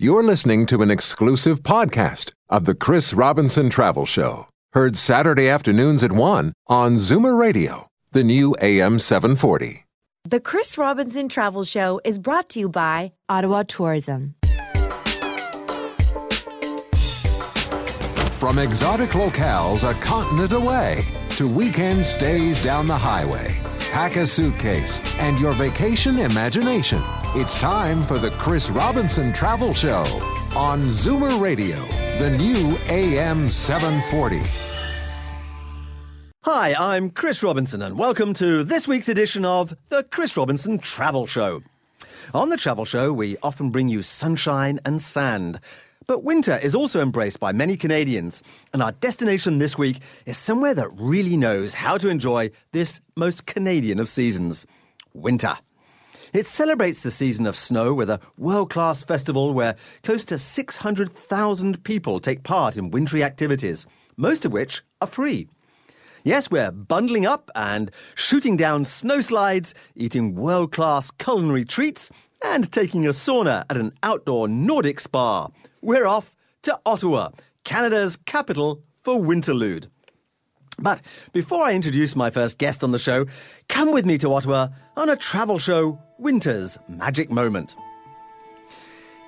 You're listening to an exclusive podcast of the Chris Robinson Travel Show, heard Saturday afternoons at 1 on Zoomer Radio, the new AM 740. The Chris Robinson Travel Show is brought to you by Ottawa Tourism. From exotic locales a continent away to weekend stays down the highway, pack a suitcase and your vacation imagination. It's time for the Chris Robinson Travel Show on Zoomer Radio, the new AM 740. Hi, I'm Chris Robinson, and welcome to this week's edition of the Chris Robinson Travel Show. On the Travel Show, we often bring you sunshine and sand. But winter is also embraced by many Canadians, and our destination this week is somewhere that really knows how to enjoy this most Canadian of seasons winter. It celebrates the season of snow with a world class festival where close to 600,000 people take part in wintry activities, most of which are free. Yes, we're bundling up and shooting down snow slides, eating world class culinary treats, and taking a sauna at an outdoor Nordik spa. We're off to Ottawa, Canada's capital for Winterlude. But before I introduce my first guest on the show, come with me to Ottawa on a travel show, Winter's Magic Moment.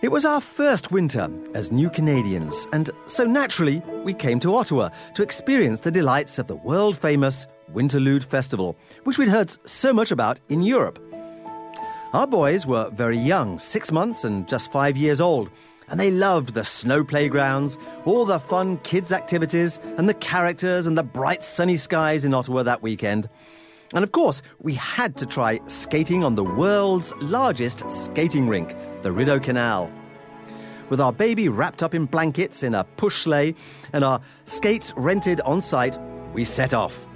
It was our first winter as new Canadians, and so naturally we came to Ottawa to experience the delights of the world famous Winterlude Festival, which we'd heard so much about in Europe. Our boys were very young, six months and just five years old, and they loved the snow playgrounds, all the fun kids' activities, and the characters and the bright sunny skies in Ottawa that weekend. And of course, we had to try skating on the world's largest skating rink, the Rideau Canal. With our baby wrapped up in blankets in a push sleigh and our skates rented on site, we set off.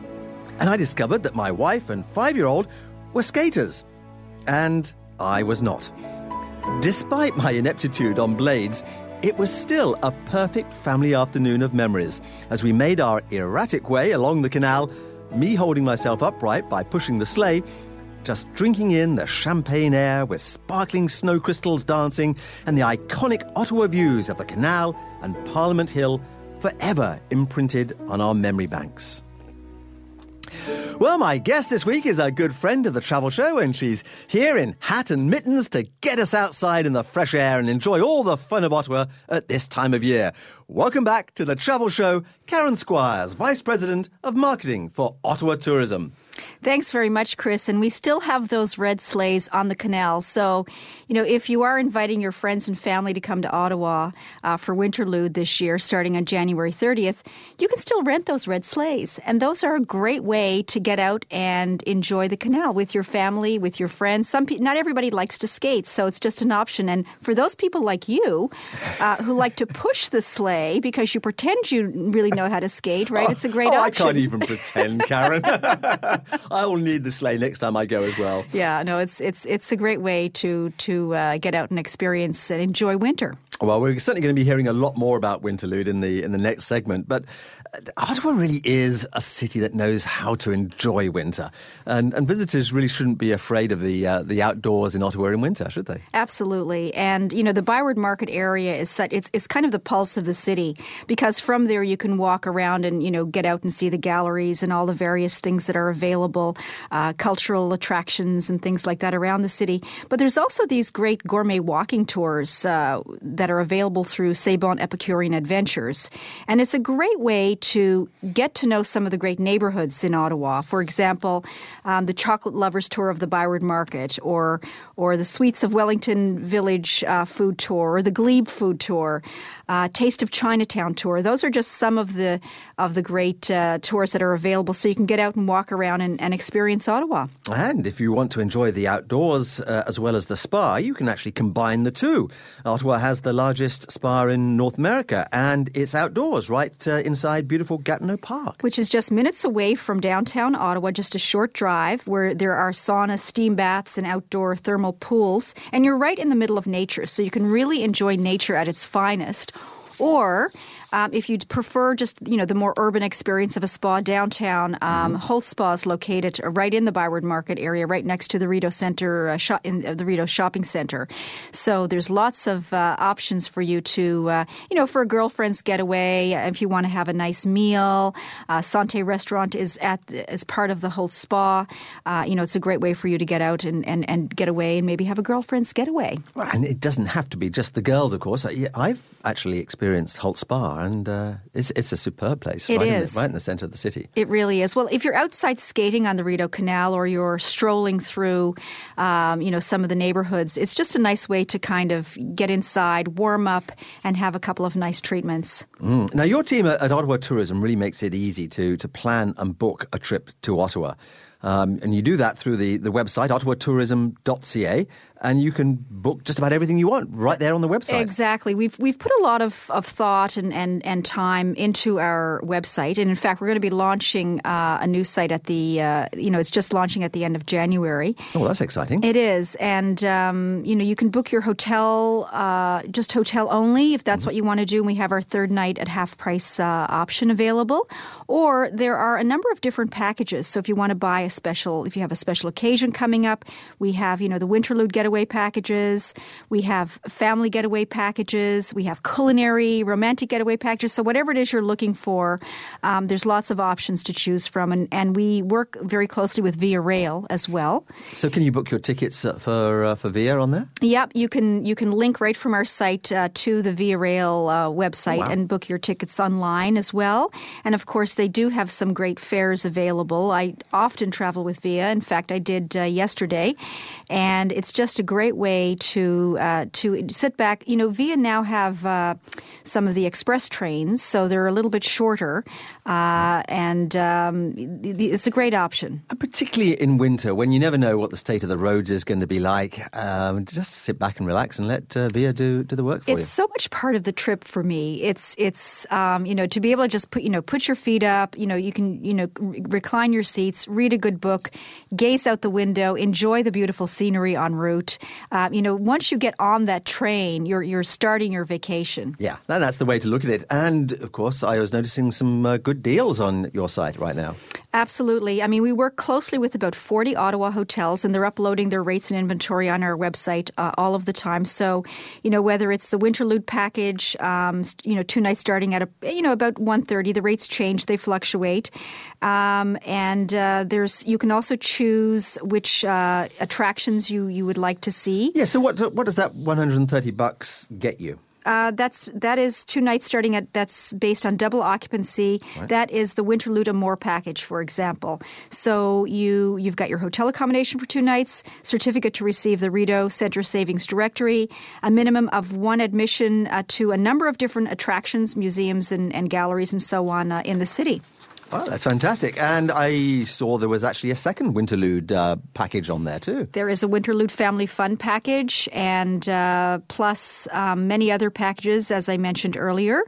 And I discovered that my wife and five year old were skaters. And I was not. Despite my ineptitude on blades, it was still a perfect family afternoon of memories as we made our erratic way along the canal, me holding myself upright by pushing the sleigh, just drinking in the champagne air with sparkling snow crystals dancing and the iconic Ottawa views of the canal and Parliament Hill forever imprinted on our memory banks. Well, my guest this week is a good friend of the travel show, and she's here in hat and mittens to get us outside in the fresh air and enjoy all the fun of Ottawa at this time of year. Welcome back to the travel show, Karen Squires, Vice President of Marketing for Ottawa Tourism. Thanks very much, Chris. And we still have those red sleighs on the canal. So, you know, if you are inviting your friends and family to come to Ottawa uh, for Winterlude this year, starting on January 30th, you can still rent those red sleighs. And those are a great way to get out and enjoy the canal with your family, with your friends. Some pe- not everybody likes to skate, so it's just an option. And for those people like you uh, who like to push the sleigh because you pretend you really know how to skate, right? It's a great oh, option. I can't even pretend, Karen. I will need the sleigh next time I go as well. Yeah, no, it's it's it's a great way to to uh, get out and experience and enjoy winter. Well, we're certainly going to be hearing a lot more about Winterlude in the in the next segment. But uh, Ottawa really is a city that knows how to enjoy winter, and and visitors really shouldn't be afraid of the uh, the outdoors in Ottawa in winter, should they? Absolutely, and you know the Byward Market area is such it's it's kind of the pulse of the city because from there you can walk around and you know get out and see the galleries and all the various things that are available, uh, cultural attractions and things like that around the city. But there's also these great gourmet walking tours uh, that are available through C'est Bon Epicurean Adventures. And it's a great way to get to know some of the great neighborhoods in Ottawa. For example, um, the Chocolate Lovers Tour of the Byward Market, or, or the Sweets of Wellington Village uh, food tour, or the Glebe food tour, uh, Taste of Chinatown tour. Those are just some of the, of the great uh, tours that are available so you can get out and walk around and, and experience Ottawa. And if you want to enjoy the outdoors uh, as well as the spa, you can actually combine the two. Ottawa has the largest spa in North America, and it's outdoors, right uh, inside beautiful Gatineau Park. Which is just minutes away from downtown Ottawa, just a short drive, where there are saunas, steam baths, and outdoor thermal pools. And you're right in the middle of nature, so you can really enjoy nature at its finest. Or Um, if you'd prefer just you know the more urban experience of a spa downtown, um, Holtz Spa is located right in the Byward Market area, right next to the Rideau Center, uh, shop, in uh, the Rideau Shopping Center. So there's lots of uh, options for you to, uh, you know, for a girlfriend's getaway. uh, If you want to have a nice meal, uh, Sante Restaurant is at as part of the Holtz Spa. Uh, you know, it's a great way for you to get out and, and, and get away and maybe have a girlfriend's getaway. Well, And it doesn't have to be just the girls, of course. I- I've actually experienced Holtz Spa, and uh, it's it's a superb place. It right In the, right in the centre of the city. It really is. Well, if you're outside skating on the Rideau Canal or you're strolling through, um, you know, some of the neighborhoods, it's just a nice way to kind of get inside, warm up, and have a couple of nice treatments. Mm. Now, your team at, at Ottawa Tourism really makes it easy to to plan and book a trip to Ottawa. Um, and you do that through the, the website, ottawatourism.ca, and you can book just about everything you want right there on the website. Exactly. We've we've put a lot of, of thought and, and, and time into our website, and in fact, we're going to be launching uh, a new site at the uh, you know it's just launching at the end of January. Oh, that's exciting. It is, and um, you know you can book your hotel, uh, just hotel only, if that's what you want to do. And we have our third night at half price uh, option available, or there are a number of different packages. So if you want to buy a special, if you have a special occasion coming up, we have you know the Winterlude getaway packages, we have family getaway packages, we have culinary, romantic getaway packages. So whatever it is you're looking for, um, there's lots of options to choose from, and, and we work very closely with Via Rail as well. So, can you book your tickets uh, for uh, for Via on there? Yep, you can you can link right from our site uh, to the Via Rail uh, website Wow. and book your tickets online as well. And of course, they do have some great fares available. I often travel with Via. In fact, I did uh, yesterday, and it's just a great way to uh, to sit back. You know, Via now have uh, some of the express trains, so they're a little bit shorter, uh, and um, it's a great option. And particularly in winter, when you never know what the state of the roads is going to be like, um, just sit back and relax and let uh, Via do, do the work for you. it's so much part of the trip for me. It's it's um, you know to be able to just put you know put your feet up. You know you can you know re- recline your seats, read a good book, gaze out the window, enjoy the beautiful scenery en route. Um, you know once you get on that train, you're you're starting your vacation. Yeah, that's the way to look at it. And of course, I was noticing some uh, good deals on your site right now. Absolutely. I mean, we work closely with about 40 Ottawa hotels, and they're uploading their rates and inventory on our website uh, all of the time. So, you know, whether it's the Winterlude package, um, you know, two nights starting at a, you know about 130, the rates change, they fluctuate, um, and uh, there's you can also choose which uh, attractions you you would like to see. Yeah, so what what does that 130 bucks get you? Uh, that's that is two nights starting at that's based on double occupancy. That is the Winterlude Amore package, for example. So you you've got your hotel accommodation for two nights, certificate to receive the Rideau Center Savings Directory, a minimum of one admission uh, to a number of different attractions, museums, and, and galleries, and so on uh, in the city. Oh, that's fantastic. And I saw there was actually a second Winterlude uh, package on there too. There is a Winterlude Family Fun package, and uh, plus um, many other packages, as I mentioned earlier.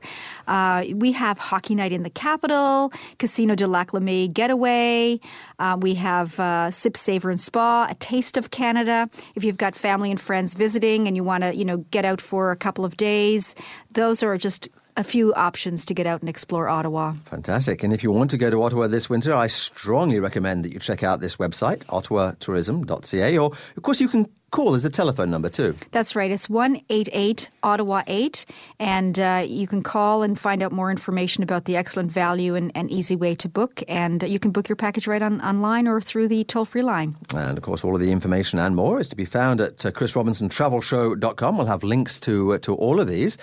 Uh, we have Hockey Night in the Capital, Casino du Lac-Leamy Getaway. Uh, we have uh, Sip, Savor, and Spa, A Taste of Canada. If you've got family and friends visiting and you want to, you know, get out for a couple of days, those are just a few options to get out and explore Ottawa. Fantastic. And if you want to go to Ottawa this winter, I strongly recommend that you check out this website, ottawatourism.ca. Or, of course, you can call. There's a telephone number too. That's right. It's 188 Ottawa 8. And uh, you can call and find out more information about the excellent value and, and easy way to book. And you can book your package right on, online or through the toll free line. And of course, all of the information and more is to be found at uh, chrisrobinsontravelshow.com. We'll have links to uh, to all of these.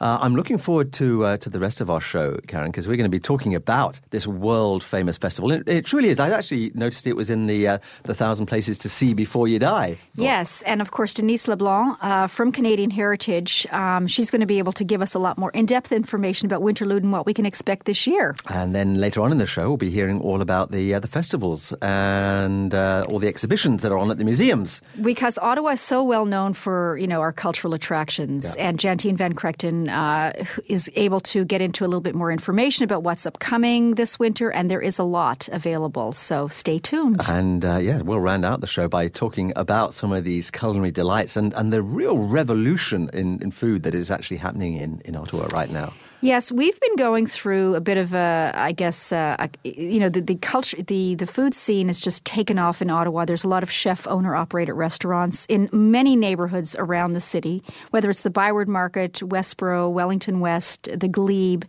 Uh, I'm looking forward to uh, to the rest of our show, Karen, because we're going to be talking about this world famous festival. It, it truly is. I actually noticed it was in the uh, the thousand places to see before you die. Yes. And of course, Denise LeBlanc uh, from Canadian Heritage, um, she's going to be able to give us a lot more in depth information about Winterlude and what we can expect this year. And then later on in the show, we'll be hearing all about the uh, the festivals and uh, all the exhibitions that are on at the museums. Because Ottawa is so well known for you know our cultural attractions, and Jantine Van Kregten uh, is able to get into a little bit more information about what's upcoming this winter, and there is a lot available. So stay tuned. And uh, yeah, we'll round out the show by talking about some of these culinary delights and, and the real revolution in, in food that is actually happening in, in Ottawa right now. Yes, we've been going through a bit of a, I guess, uh, you know, the, the culture, the, the food scene has just taken off in Ottawa. There's a lot of chef owner operated restaurants in many neighborhoods around the city, whether it's the Byward Market, Westboro, Wellington West, the Glebe.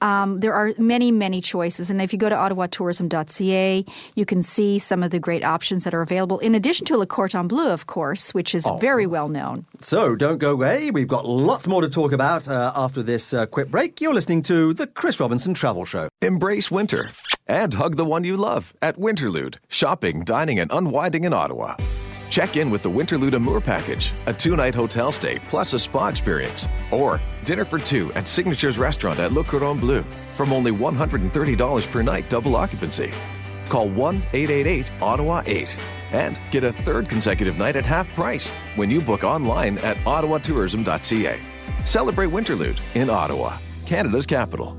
Um, there are many, many choices. And if you go to ottawatourism.ca, you can see some of the great options that are available, in addition to Le Cordon Bleu, of course, which is oh, very well known. So don't go away. We've got lots more to talk about uh, after this uh, quick break. You're listening to The Chris Robinson Travel Show. Embrace winter and hug the one you love at Winterlude. Shopping, dining, and unwinding in Ottawa. Check in with the Winterlude Amour package, a two night hotel stay plus a spa experience, or dinner for two at Signature's restaurant at Le Cordon Bleu from only $130 per night double occupancy. Call 1 888 Ottawa 8 and get a third consecutive night at half price when you book online at ottawatourism.ca. Celebrate Winterlude in Ottawa. Canada's capital.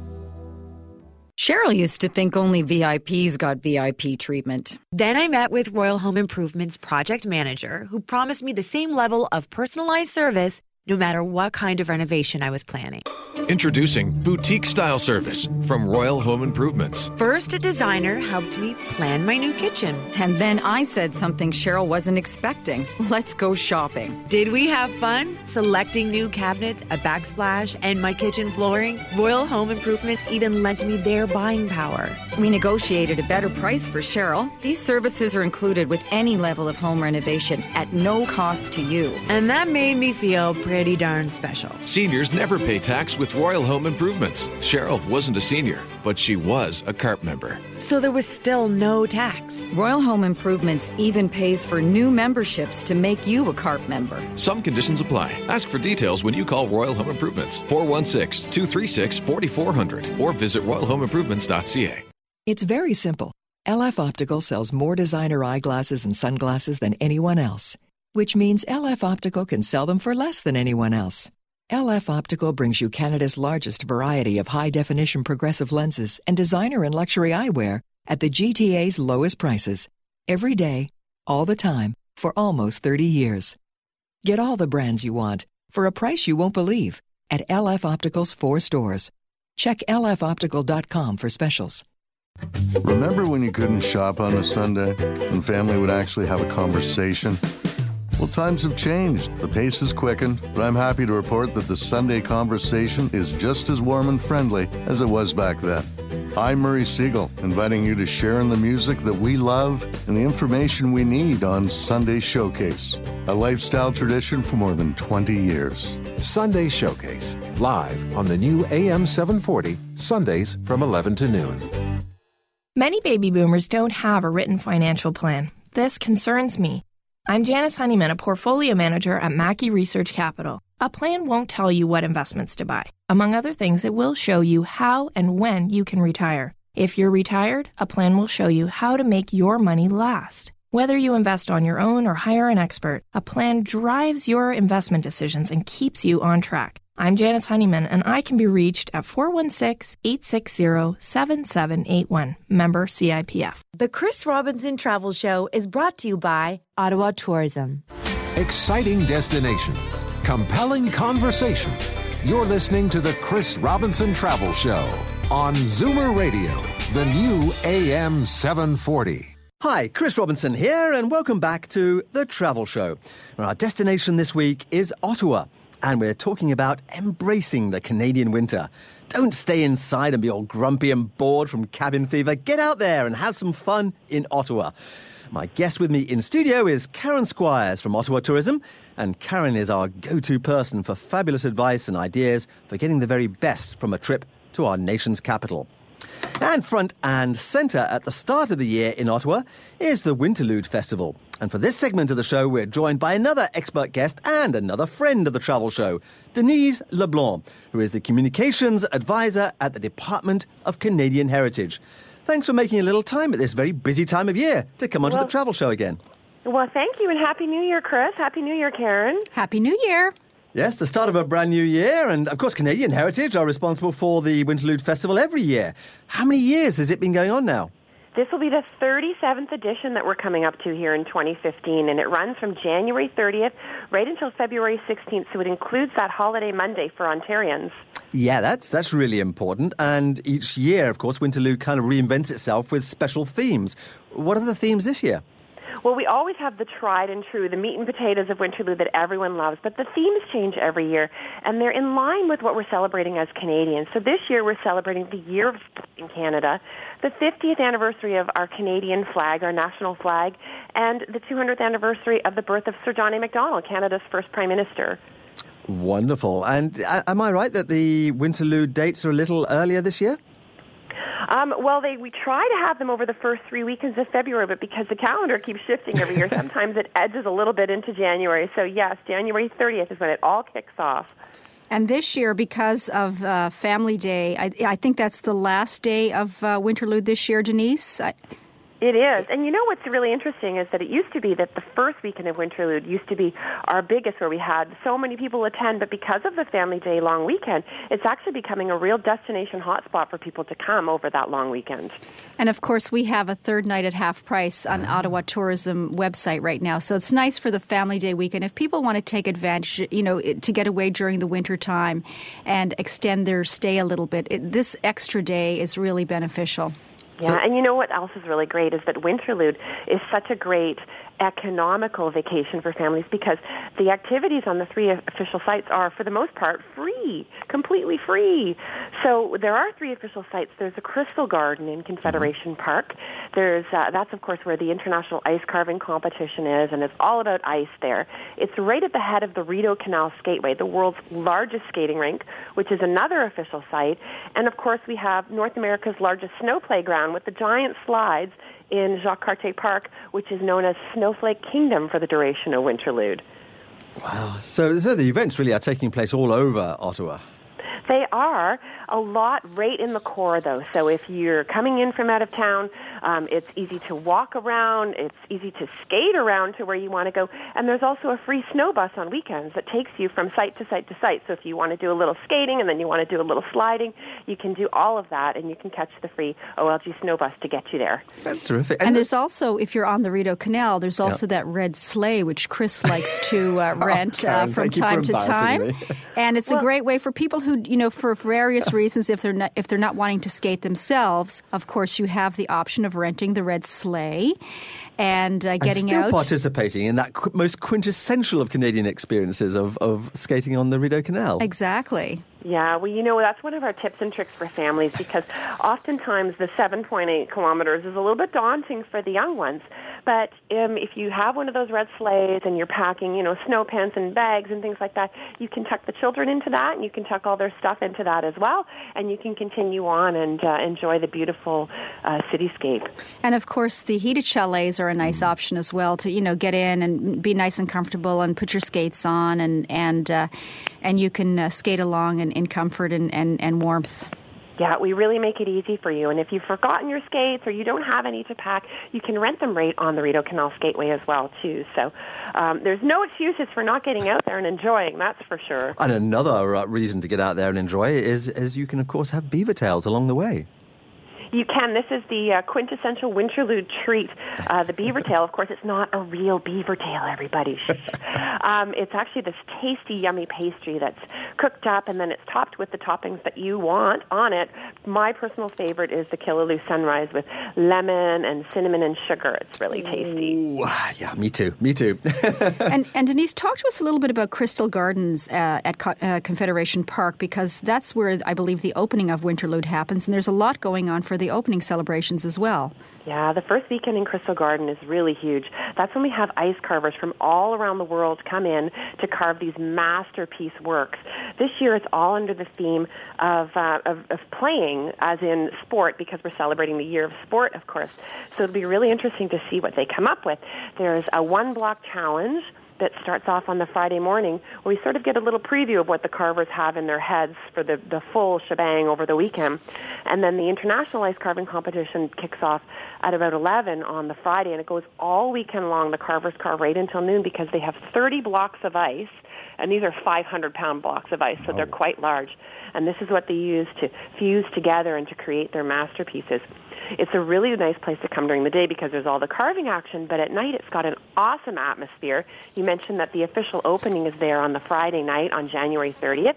Cheryl used to think only VIPs got VIP treatment. Then I met with Royal Home Improvements project manager who promised me the same level of personalized service no matter what kind of renovation I was planning. Introducing Boutique Style Service from Royal Home Improvements. First, a designer helped me plan my new kitchen. And then I said something Cheryl wasn't expecting. Let's go shopping. Did we have fun? Selecting new cabinets, a backsplash, and my kitchen flooring? Royal Home Improvements even lent me their buying power. We negotiated a better price for Cheryl. These services are included with any level of home renovation at no cost to you. And that made me feel pretty pretty darn special. Seniors never pay tax with Royal Home Improvements. Cheryl wasn't a senior, but she was a CARP member. So there was still no tax. Royal Home Improvements even pays for new memberships to make you a CARP member. Some conditions apply. Ask for details when you call Royal Home Improvements 416 236 4400 or visit royalhomeimprovements.ca. It's very simple. LF Optical sells more designer eyeglasses and sunglasses than anyone else which means LF Optical can sell them for less than anyone else. LF Optical brings you Canada's largest variety of high definition progressive lenses and designer and luxury eyewear at the GTA's lowest prices. Every day, all the time, for almost 30 years. Get all the brands you want for a price you won't believe at LF Optical's four stores. Check lfoptical.com for specials. Remember when you couldn't shop on a Sunday and family would actually have a conversation? Well, times have changed. The pace has quickened, but I'm happy to report that the Sunday conversation is just as warm and friendly as it was back then. I'm Murray Siegel, inviting you to share in the music that we love and the information we need on Sunday Showcase, a lifestyle tradition for more than 20 years. Sunday Showcase, live on the new AM 740, Sundays from 11 to noon. Many baby boomers don't have a written financial plan. This concerns me. I'm Janice Honeyman, a portfolio manager at Mackie Research Capital. A plan won't tell you what investments to buy. Among other things, it will show you how and when you can retire. If you're retired, a plan will show you how to make your money last. Whether you invest on your own or hire an expert, a plan drives your investment decisions and keeps you on track. I'm Janice Honeyman, and I can be reached at 416 860 7781, member CIPF. The Chris Robinson Travel Show is brought to you by Ottawa Tourism. Exciting destinations, compelling conversation. You're listening to the Chris Robinson Travel Show on Zoomer Radio, the new AM 740. Hi, Chris Robinson here, and welcome back to The Travel Show. Our destination this week is Ottawa and we're talking about embracing the Canadian winter. Don't stay inside and be all grumpy and bored from cabin fever. Get out there and have some fun in Ottawa. My guest with me in studio is Karen Squires from Ottawa Tourism, and Karen is our go to person for fabulous advice and ideas for getting the very best from a trip to our nation's capital. And front and centre at the start of the year in Ottawa is the Winterlude Festival. And for this segment of the show, we're joined by another expert guest and another friend of the travel show, Denise LeBlanc, who is the communications advisor at the Department of Canadian Heritage. Thanks for making a little time at this very busy time of year to come onto well, the travel show again. Well, thank you, and Happy New Year, Chris. Happy New Year, Karen. Happy New Year. Yes, the start of a brand new year, and of course, Canadian Heritage are responsible for the Winterlude Festival every year. How many years has it been going on now? This will be the 37th edition that we're coming up to here in 2015, and it runs from January 30th right until February 16th, so it includes that holiday Monday for Ontarians. Yeah, that's that's really important. And each year, of course, Winterlude kind of reinvents itself with special themes. What are the themes this year? Well, we always have the tried and true, the meat and potatoes of Winterlude that everyone loves, but the themes change every year, and they're in line with what we're celebrating as Canadians. So this year we're celebrating the year of in Canada, the 50th anniversary of our Canadian flag, our national flag, and the 200th anniversary of the birth of Sir John A. Macdonald, Canada's first Prime Minister. Wonderful. And uh, am I right that the Winterlude dates are a little earlier this year? Um, well, they we try to have them over the first three weekends of February, but because the calendar keeps shifting every year, sometimes it edges a little bit into January. So yes, January 30th is when it all kicks off. And this year, because of uh, Family Day, I, I, think that's the last day of uh, Winterlude this year, Denise. I, it is. And you know what's really interesting is that it used to be that the first weekend of Winterlude used to be our biggest where we had so many people attend, but because of the Family Day long weekend, it's actually becoming a real destination hotspot for people to come over that long weekend. And of course, we have a third night at half price on mm-hmm. Ottawa Tourism website right now. So it's nice for the Family Day weekend. If people want to take advantage, you know, to get away during the winter time and extend their stay a little bit, it, this extra day is really beneficial. Yeah, so, and you know what else is really great is that Winterlude is such a great economical vacation for families because the activities on the three official sites are, for the most part, free, completely free. So there are three official sites. There's a Crystal Garden in Confederation mm-hmm. Park. There's uh, that's of course where the international ice carving competition is, and it's all about ice there. It's right at the head of the Rideau Canal Skateway, the world's largest skating rink, which is another official site. And of course, we have North America's largest snow playground with the giant slides in Jacques Cartier Park, which is known as Snowflake Kingdom for the duration of Winterlude. Wow. So, so the events really are taking place all over Ottawa. They are a lot right in the core, though. So if you're coming in from out of town, um, it's easy to walk around. It's easy to skate around to where you want to go. And there's also a free snow bus on weekends that takes you from site to site to site. So if you want to do a little skating and then you want to do a little sliding, you can do all of that, and you can catch the free OLG snow bus to get you there. That's terrific. And, and there's also, if you're on the Rideau Canal, there's also that red sleigh which Chris likes to uh, rent uh, from time to time, and it's well, a great way for people who, you know, for various reasons, if they're not if they're not wanting to skate themselves, of course, you have the option of renting the red sleigh and uh, getting and still out. participating in that qu- most quintessential of Canadian experiences of, of skating on the Rideau Canal. Exactly. Yeah, well, you know, that's one of our tips and tricks for families because oftentimes the 7.8 kilometers is a little bit daunting for the young ones. But um, if you have one of those red sleighs and you're packing, you know, snow pants and bags and things like that, you can tuck the children into that and you can tuck all their stuff into that as well. And you can continue on and uh, enjoy the beautiful uh, cityscape. And of course, the heated chalets are a nice mm. option as well to, you know, get in and be nice and comfortable and put your skates on and, and, uh, and you can uh, skate along in, in comfort and, and, and warmth. Yeah, we really make it easy for you. And if you've forgotten your skates or you don't have any to pack, you can rent them right on the Rideau Canal Skateway as well, too. So um, there's no excuses for not getting out there and enjoying, that's for sure. And another uh, reason to get out there and enjoy is, is you can, of course, have beaver tails along the way. You can. This is the uh, quintessential Winterlude treat. Uh, the beaver tail, of course, it's not a real beaver tail, everybody. um, it's actually this tasty, yummy pastry that's cooked up and then it's topped with the toppings that you want on it. My personal favorite is the Killaloe Sunrise with lemon and cinnamon and sugar. It's really tasty. Ooh, yeah, me too. Me too. and, and, Denise, talk to us a little bit about Crystal Gardens uh, at Co- uh, Confederation Park because that's where I believe the opening of Winterlude happens, and there's a lot going on for the opening celebrations as well. Yeah, the first weekend in Crystal Garden is really huge. That's when we have ice carvers from all around the world come in to carve these masterpiece works. This year it's all under the theme of, uh, of, of playing, as in sport, because we're celebrating the year of sport, of course. So it'll be really interesting to see what they come up with. There's a one block challenge that starts off on the Friday morning, where we sort of get a little preview of what the carvers have in their heads for the, the full shebang over the weekend. And then the International Ice Carving Competition kicks off at about 11 on the Friday, and it goes all weekend long. The carvers carve right until noon because they have 30 blocks of ice, and these are 500 pound blocks of ice, so oh. they're quite large. And this is what they use to fuse together and to create their masterpieces. It's a really nice place to come during the day because there's all the carving action, but at night it's got an awesome atmosphere. You mentioned that the official opening is there on the Friday night on January 30th.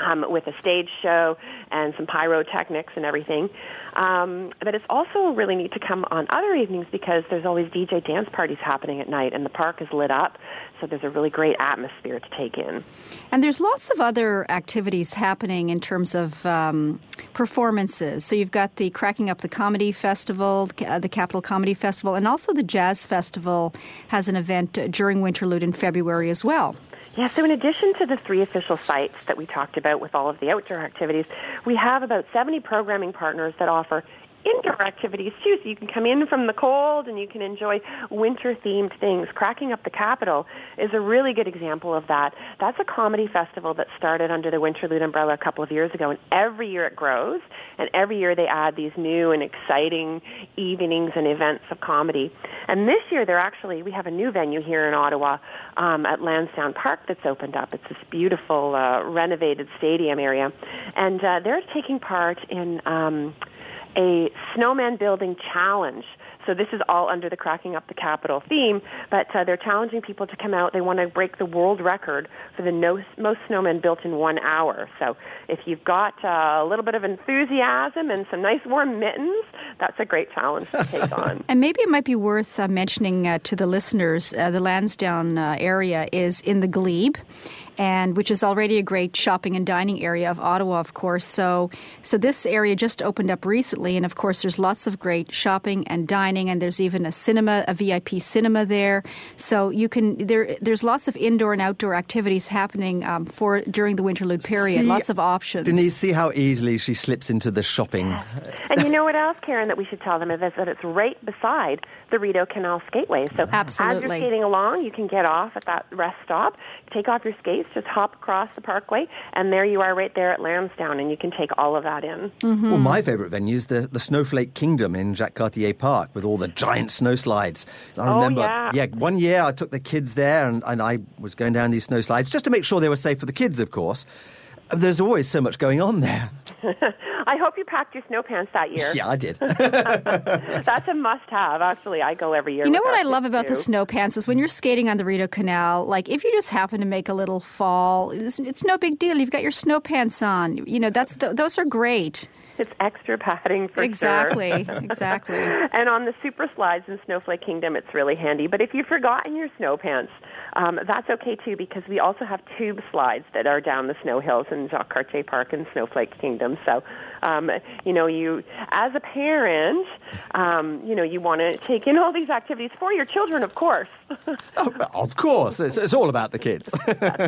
Um, with a stage show and some pyrotechnics and everything. Um, but it's also really neat to come on other evenings because there's always DJ dance parties happening at night, and the park is lit up. So there's a really great atmosphere to take in. And there's lots of other activities happening in terms of um, performances. So you've got the Cracking Up the Comedy Festival, the Capital Comedy Festival, and also the Jazz Festival has an event during Winterlude in February as well. Yeah, so in addition to the three official sites that we talked about with all of the outdoor activities, we have about 70 programming partners that offer indoor activities too. So you can come in from the cold and you can enjoy winter themed things. Cracking Up the Capital is a really good example of that. That's a comedy festival that started under the Winterlude umbrella a couple of years ago and every year it grows and every year they add these new and exciting evenings and events of comedy. And this year they're actually, we have a new venue here in Ottawa um, at Lansdowne Park that's opened up. It's this beautiful uh, renovated stadium area. And uh, they're taking part in um, a snowman building challenge. So this is all under the Cracking Up the Capital theme, but uh, they're challenging people to come out. They want to break the world record for the no, most snowmen built in one hour. So if you've got uh, a little bit of enthusiasm and some nice warm mittens, that's a great challenge to take on. and maybe it might be worth uh, mentioning uh, to the listeners, uh, the Lansdowne uh, area is in the Glebe and which is already a great shopping and dining area of Ottawa, of course. So, so this area just opened up recently, and of course, there's lots of great shopping and dining, and there's even a cinema, a VIP cinema there. So you can there. There's lots of indoor and outdoor activities happening um, for during the Winterlude period. See, lots of options. Denise, see how easily she slips into the shopping. and you know what else, Karen, that we should tell them is that it's right beside the Rideau Canal Skateway. So Absolutely. as you're skating along, you can get off at that rest stop, take off your skates, just hop across the parkway, and there you are right there at Lansdowne, and you can take all of that in. Mm-hmm. Well, my favourite venue is the, the Snowflake Kingdom in Jacques Cartier Park with all the giant snow slides. I Oh, remember, yeah. one year I took the kids there and, and I was going down these snow slides just to make sure they were safe for the kids, of course. There's always so much going on there. I hope you packed your snow pants that year. Yeah, I did. That's a must-have. Actually, I go every year. You know what I love kids, about the snow pants is when you're skating on the Rideau Canal, like if you just happen to make a little fall, it's, it's no big deal. You've got your snow pants on. You know, that's th- those are great. It's extra padding for Exactly, sure. exactly. Exactly. and on the super slides in Snowflake Kingdom, it's really handy. But if you've forgotten your snow pants, um, that's okay too because we also have tube slides that are down the snow hills in Jacques Cartier Park and Snowflake Kingdom. So, um, you know, you as a parent, um, you know, you want to take in all these activities for your children, of course. of course, it's, it's all about the kids.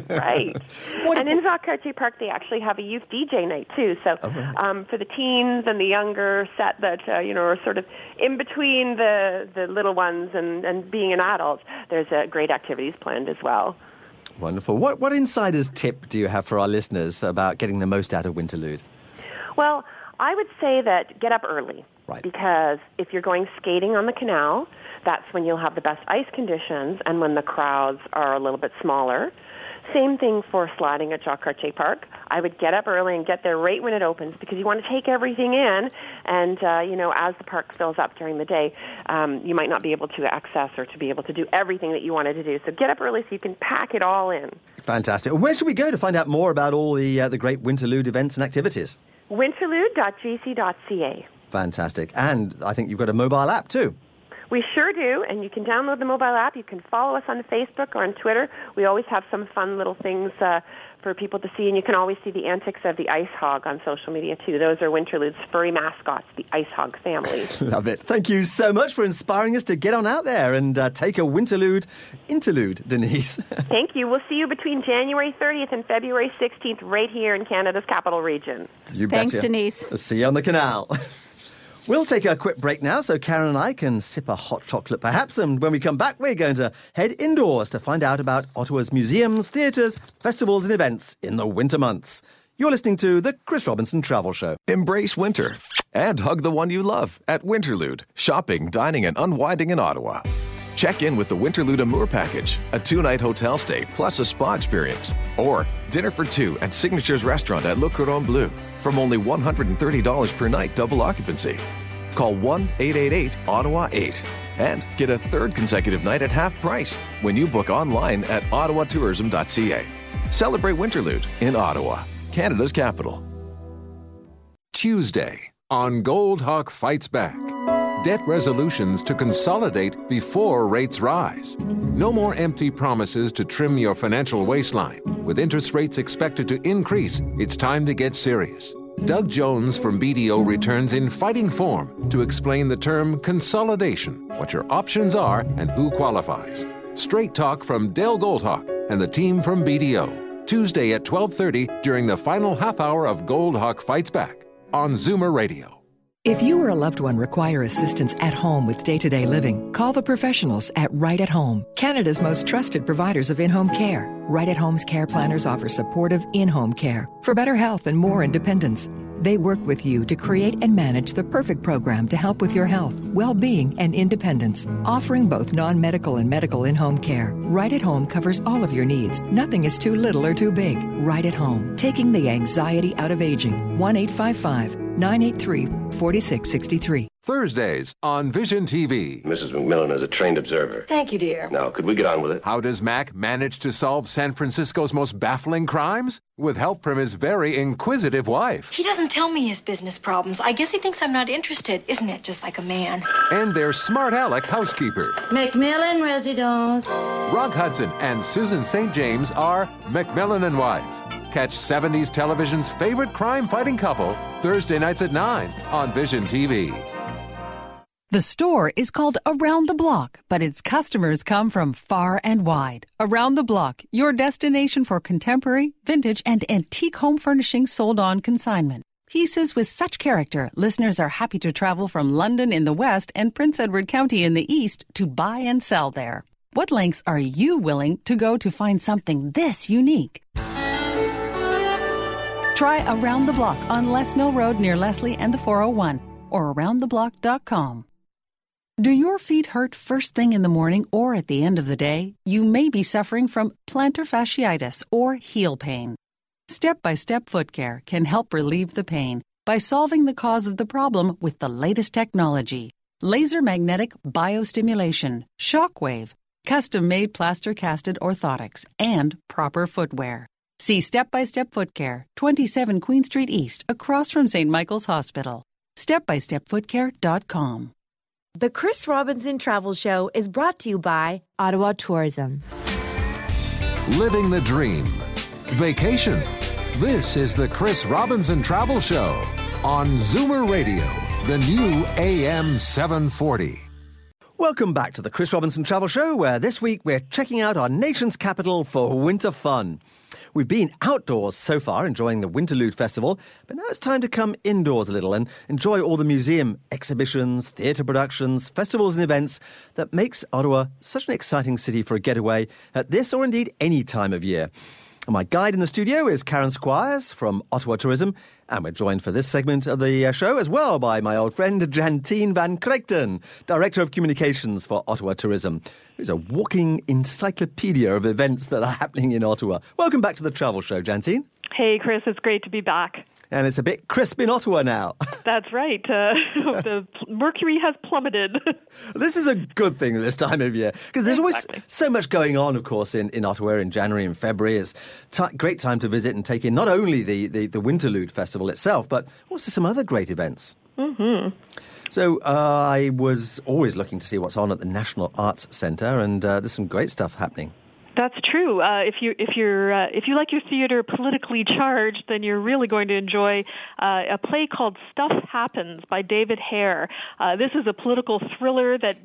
right. and in Jacques Cartier Park, they actually have a youth DJ night too. So um, for the teens and the younger set that uh, you know are sort of in between the the little ones and and being an adult, there's uh, great activities planned as well. Wonderful. What, what insider's tip do you have for our listeners about getting the most out of Winterlude? Well, I would say that get up early. Right. Because if you're going skating on the canal, that's when you'll have the best ice conditions and when the crowds are a little bit smaller. Same thing for sliding at Jacques Cartier Park. I would get up early and get there right when it opens because you want to take everything in. And, uh, you know, as the park fills up during the day, um, you might not be able to access or to be able to do everything that you wanted to do. So get up early so you can pack it all in. Fantastic. Where should we go to find out more about all the, uh, the great Winterlude events and activities? Winterlude.gc.ca. Fantastic. And I think you've got a mobile app too. We sure do, and you can download the mobile app. You can follow us on Facebook or on Twitter. We always have some fun little things uh, for people to see, and you can always see the antics of the ice hog on social media too. Those are Winterlude's furry mascots, the ice hog family. Love it. Thank you so much for inspiring us to get on out there and uh, take a Winterlude interlude, Denise. Thank you. We'll see you between January 30th and February 16th right here in Canada's capital region. you Thanks, betcha. Denise. See you on the canal. We'll take a quick break now so Karen and I can sip a hot chocolate perhaps. And when we come back, we're going to head indoors to find out about Ottawa's museums, theatres, festivals, and events in the winter months. You're listening to The Chris Robinson Travel Show. Embrace winter and hug the one you love at Winterlude. Shopping, dining, and unwinding in Ottawa. Check in with the Winterlude Amour package, a two night hotel stay plus a spa experience, or dinner for two at Signature's restaurant at Le Cordon Bleu from only $130 per night double occupancy. Call 1 888 Ottawa 8 and get a third consecutive night at half price when you book online at ottawatourism.ca. Celebrate Winterlude in Ottawa. Canada's capital. Tuesday on Goldhawk Fights Back. Debt resolutions to consolidate before rates rise. No more empty promises to trim your financial waistline. With interest rates expected to increase, it's time to get serious. Doug Jones from BDO returns in fighting form to explain the term consolidation, what your options are, and who qualifies. Straight talk from Dale Goldhawk and the team from BDO. Tuesday at 12:30 during the final half hour of Goldhawk Fights Back on Zoomer Radio. If you or a loved one require assistance at home with day to day living, call the professionals at Right at Home, Canada's most trusted providers of in home care. Right at Home's care planners offer supportive in home care for better health and more independence. They work with you to create and manage the perfect program to help with your health, well being, and independence, offering both non medical and medical in home care. Right at Home covers all of your needs. Nothing is too little or too big. Right at Home, taking the anxiety out of aging. 1 855 983 4663. Thursdays on Vision TV. Mrs. McMillan is a trained observer. Thank you, dear. Now, could we get on with it? How does Mac manage to solve San Francisco's most baffling crimes? With help from his very inquisitive wife. He doesn't tell me his business problems. I guess he thinks I'm not interested. Isn't it just like a man? And their smart aleck housekeeper. McMillan Residence. Rock Hudson and Susan St. James are McMillan and Wife. Catch 70s television's favorite crime fighting couple Thursday nights at 9 on Vision TV. The store is called Around the Block, but its customers come from far and wide. Around the Block, your destination for contemporary, vintage, and antique home furnishings sold on consignment. Pieces with such character, listeners are happy to travel from London in the west and Prince Edward County in the east to buy and sell there. What lengths are you willing to go to find something this unique? Try Around the Block on Lesmill Road near Leslie and the 401 or aroundtheblock.com. Do your feet hurt first thing in the morning or at the end of the day? You may be suffering from plantar fasciitis or heel pain. Step by step foot care can help relieve the pain by solving the cause of the problem with the latest technology laser magnetic biostimulation, shockwave, custom made plaster casted orthotics, and proper footwear. See Step by Step Foot Care, 27 Queen Street East, across from St. Michael's Hospital. StepByStepFootCare.com. The Chris Robinson Travel Show is brought to you by Ottawa Tourism. Living the dream. Vacation. This is the Chris Robinson Travel Show on Zoomer Radio, the new AM 740. Welcome back to the Chris Robinson Travel Show, where this week we're checking out our nation's capital for winter fun. We've been outdoors so far, enjoying the Winterlude Festival, but now it's time to come indoors a little and enjoy all the museum exhibitions, theatre productions, festivals, and events that makes Ottawa such an exciting city for a getaway at this or indeed any time of year. My guide in the studio is Karen Squires from Ottawa Tourism, and we're joined for this segment of the uh, show as well by my old friend Jantine Van Kregten, Director of Communications for Ottawa Tourism, who's a walking encyclopedia of events that are happening in Ottawa. Welcome back to the Travel Show, Jantine. Hey, Chris, it's great to be back. And it's a bit crisp in Ottawa now. That's right. Uh, the mercury has plummeted. this is a good thing this time of year because there's exactly. always so much going on, of course, in, in Ottawa in January and February. It's a t- great time to visit and take in not only the, the, the Winterlude Festival itself, but also some other great events. Mm-hmm. So uh, I was always looking to see what's on at the National Arts Centre, and uh, there's some great stuff happening. That's true. Uh, if you if you're uh, if you like your theater politically charged, then you're really going to enjoy uh, a play called Stuff Happens by David Hare. Uh, this is a political thriller that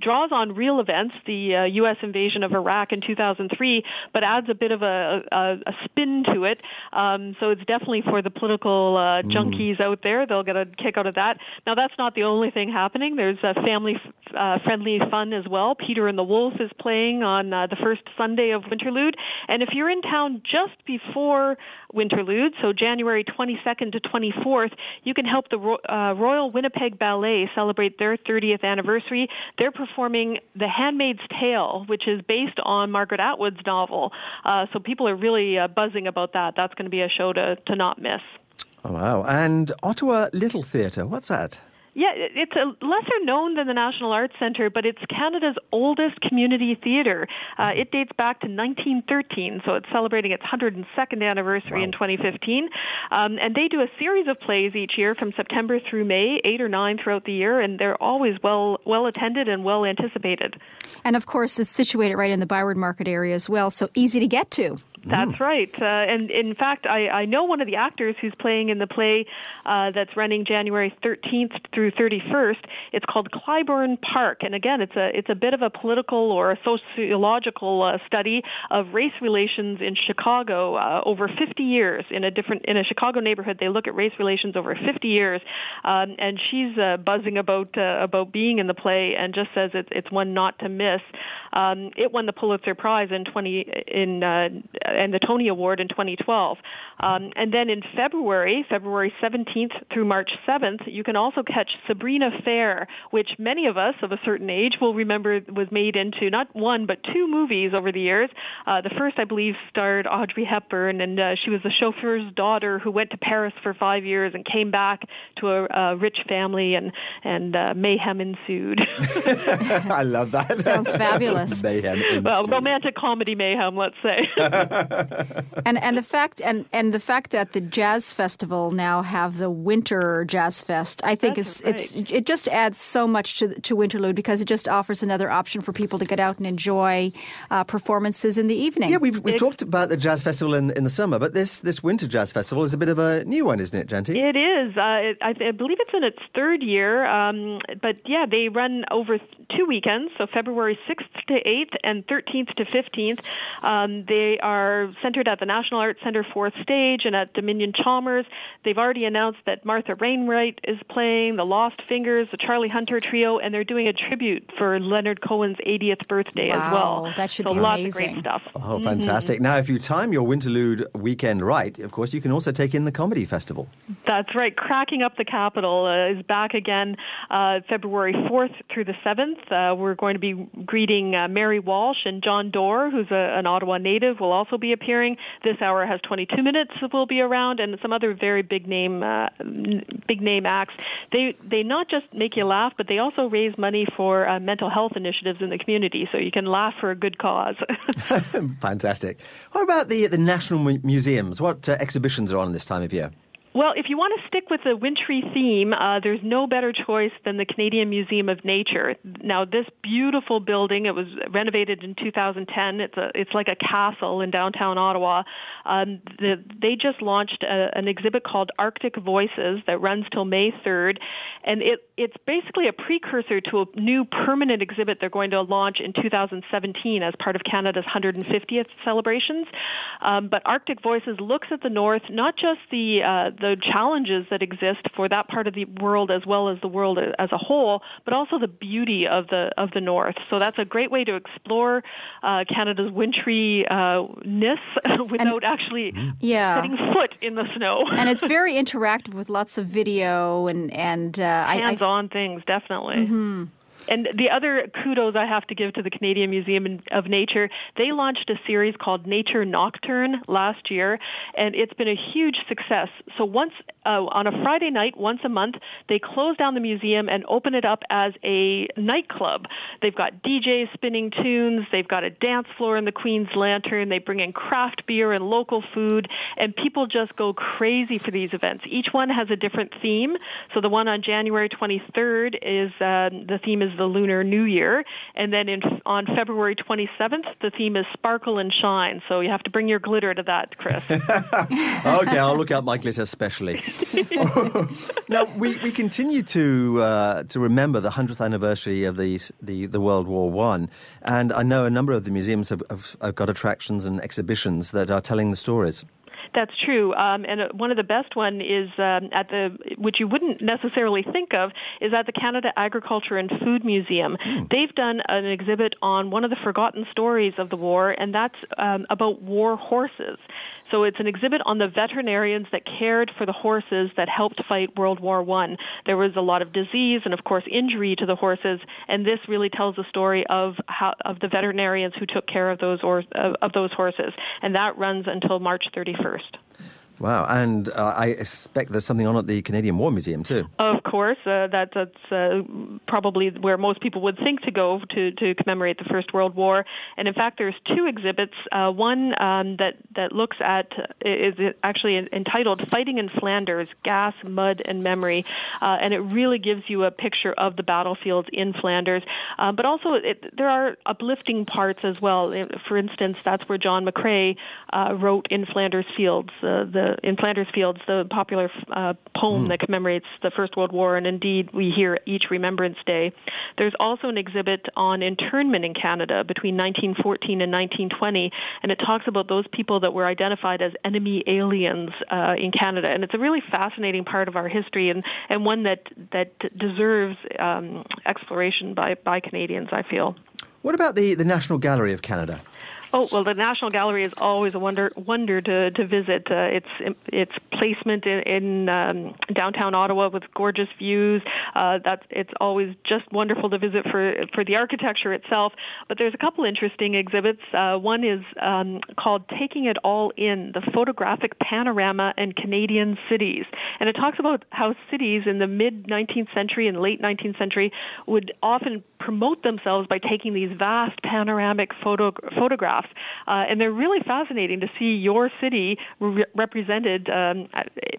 draws on real events, the uh, U.S. invasion of Iraq in 2003, but adds a bit of a, a, a spin to it. Um, so it's definitely for the political uh, mm. junkies out there. They'll get a kick out of that. Now, that's not the only thing happening. There's a family-friendly uh, fun as well. Peter and the Wolf is playing on uh, the first Sunday of Winterlude. And if you're in town just before Winterlude, so January 22nd to 24th, you can help the uh, Royal Winnipeg Ballet celebrate their 30th anniversary. They're performing The Handmaid's Tale, which is based on Margaret Atwood's novel. Uh, so people are really uh, buzzing about that. That's going to be a show to, to not miss. Oh, wow. And Ottawa Little Theatre, what's that? Yeah, it's a lesser known than the National Arts Centre, but it's Canada's oldest community theatre. Uh, it dates back to 1913, so it's celebrating its 102nd anniversary wow. in 2015. Um, and they do a series of plays each year from September through May, eight or nine throughout the year, and they're always well well attended and well anticipated. And of course, it's situated right in the Byward Market area as well, so easy to get to. That's mm. right. Uh, and in fact, I, I know one of the actors who's playing in the play uh, that's running January 13th through 31st. It's called Clybourne Park, and again, it's a it's a bit of a political or a sociological uh, study of race relations in Chicago uh, over 50 years in a different in a Chicago neighborhood. They look at race relations over 50 years, um, and she's uh, buzzing about uh, about being in the play and just says it's it's one not to miss. Um, it won the Pulitzer Prize in 20 in and the Tony Award in 2012. Um, and then in February, February 17th through March 7th, you can also catch Sabrina Fair, which many of us of a certain age will remember was made into not one but two movies over the years. Uh, the first, I believe, starred Audrey Hepburn, and uh, she was a chauffeur's daughter who went to Paris for five years and came back to a, a rich family, and and uh, mayhem ensued. I love that. Sounds fabulous. mayhem ensued. Well, romantic comedy mayhem, let's say. and and the fact and and the fact that the jazz festival now have the winter jazz fest, I think That's is right. it's it just adds so much to to Winterlude because it just offers another option for people to get out and enjoy uh, performances in the evening. Yeah, we've, we've talked about the jazz festival in, in the summer, but this this winter jazz festival is a bit of a new one, isn't it, Janty? It is. Uh, it, I, I, believe it's in its third year. Um, but yeah, they run over two weekends, so February 6th to 8th and 13th to 15th. Um, they are centered at the National Arts Center fourth stage and at Dominion Chalmers. They've already announced that Martha Wainwright is playing, the Lost Fingers, the Charlie Hunter Trio, and they're doing a tribute for Leonard Cohen's 80th birthday wow, as well. That should so be lots amazing. of great stuff. Oh, fantastic. Mm-hmm. Now, if you time your Winterlude weekend right, of course, you can also take in the Comedy Festival. That's right. Cracking Up the Capital uh, is back again uh, February 4th through the 7th. Uh, we're going to be greeting uh, Mary Walsh and Jon Dore, who's a, an Ottawa native, will also be appearing. This hour has 22 minutes. Will be around, and some other very big name, uh, big name acts. They they not just make you laugh, but they also raise money for uh, mental health initiatives in the community, so you can laugh for a good cause. Fantastic. What about the the national museums? What uh, exhibitions are on this time of year? Well, if you want to stick with the wintry theme, uh, there's no better choice than the Canadian Museum of Nature. Now, this beautiful building, it was renovated in 2010. It's a, it's like a castle in downtown Ottawa. Um, the, they just launched a, an exhibit called Arctic Voices that runs till May 3rd, and it it's basically a precursor to a new permanent exhibit they're going to launch in 2017 as part of Canada's 150th celebrations. Um, but Arctic Voices looks at the North, not just the, uh, the the challenges that exist for that part of the world as well as the world as a whole, but also the beauty of the of the north. So that's a great way to explore uh, Canada's wintry uh, ness without and, actually yeah. setting foot in the snow. and it's very interactive with lots of video and and uh, hands-on I, I, things, definitely. Mm-hmm. And the other kudos I have to give to the Canadian Museum of Nature, they launched a series called Nature Nocturne last year, and it's been a huge success. So once uh, on a Friday night, once a month, they close down the museum and open it up as a nightclub. They've got DJs spinning tunes, they've got a dance floor in the Queen's Lantern, they bring in craft beer and local food, and people just go crazy for these events. Each one has a different theme. So the one on January 23rd is uh, the theme is the Lunar New Year. And then in, on February 27th, the theme is Sparkle and Shine. So you have to bring your glitter to that, Chris. okay, I'll look out my glitter specially. now, we, we continue to uh, to remember the 100th anniversary of the, the, the World War One. And I know a number of the museums have, have, have got attractions and exhibitions that are telling the stories. That's true. Um, and uh, one of the best one is um, at the, which you wouldn't necessarily think of, is at the Canada Agriculture and Food Museum. Mm. They've done an exhibit on one of the forgotten stories of the war, and that's um, about war horses. So it's an exhibit on the veterinarians that cared for the horses that helped fight World War One. There was a lot of disease and, of course, injury to the horses, and this really tells the story of how of the veterinarians who took care of those or, of, of those horses, and that runs until March 31st. Wow, and uh, I expect there's something on at the Canadian War Museum too. Of course. Uh, that, that's uh, probably where most people would think to go to, to commemorate the First World War. And in fact, there's two exhibits. Uh, one um, that, that looks at, is actually entitled Fighting in Flanders, Gas, Mud, and Memory. Uh, and it really gives you a picture of the battlefields in Flanders. Uh, but also, it, there are uplifting parts as well. For instance, that's where John McCrae wrote in Flanders Fields, the in Flanders Fields, the popular poem mm. that commemorates the First World War, and indeed we hear each Remembrance Day. There's also an exhibit on internment in Canada between 1914 and 1920, and it talks about those people that were identified as enemy aliens uh, in Canada. And it's a really fascinating part of our history and, and one that, that deserves um, exploration by, by Canadians, I feel. What about the, the National Gallery of Canada? Oh well, the National Gallery is always a wonder wonder to to visit. Uh, its its placement in, in um, downtown Ottawa with gorgeous views. Uh, that's it's always just wonderful to visit for for the architecture itself. But there's a couple interesting exhibits. Uh, one is um, called "Taking It All In: The Photographic Panorama and Canadian Cities," and it talks about how cities in the mid 19th century and late 19th century would often promote themselves by taking these vast panoramic photo, photographs. Uh, and they're really fascinating to see your city re- represented um,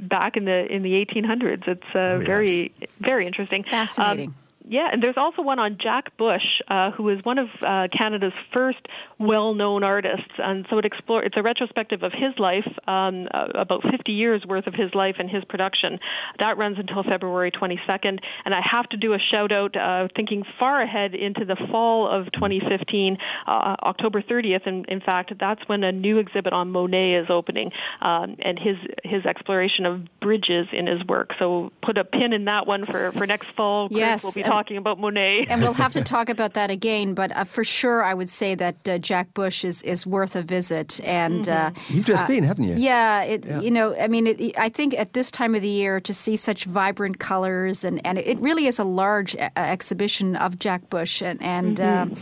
back in the in the 1800s. It's uh, oh, yes. very very interesting. Fascinating. Um, yeah, and there's also one on Jack Bush, uh, who is one of uh, Canada's first well-known artists, and so it explore it's a retrospective of his life, um, uh, about 50 years worth of his life and his production. That runs until February 22nd, and I have to do a shout out, uh, thinking far ahead into the fall of 2015, uh, October 30th. And in fact, that's when a new exhibit on Monet is opening, um, and his his exploration of bridges in his work. So put a pin in that one for for next fall. Chris yes, we'll be talking about Monet. and we'll have to talk about that again. But uh, for sure, I would say that uh, Jack Bush is, is worth a visit. And mm-hmm. uh, you've just uh, been, haven't you? Yeah, it, yeah. You know, I mean, it, I think at this time of the year to see such vibrant colors, and, and it really is a large uh, exhibition of Jack Bush, and and. Mm-hmm. Um,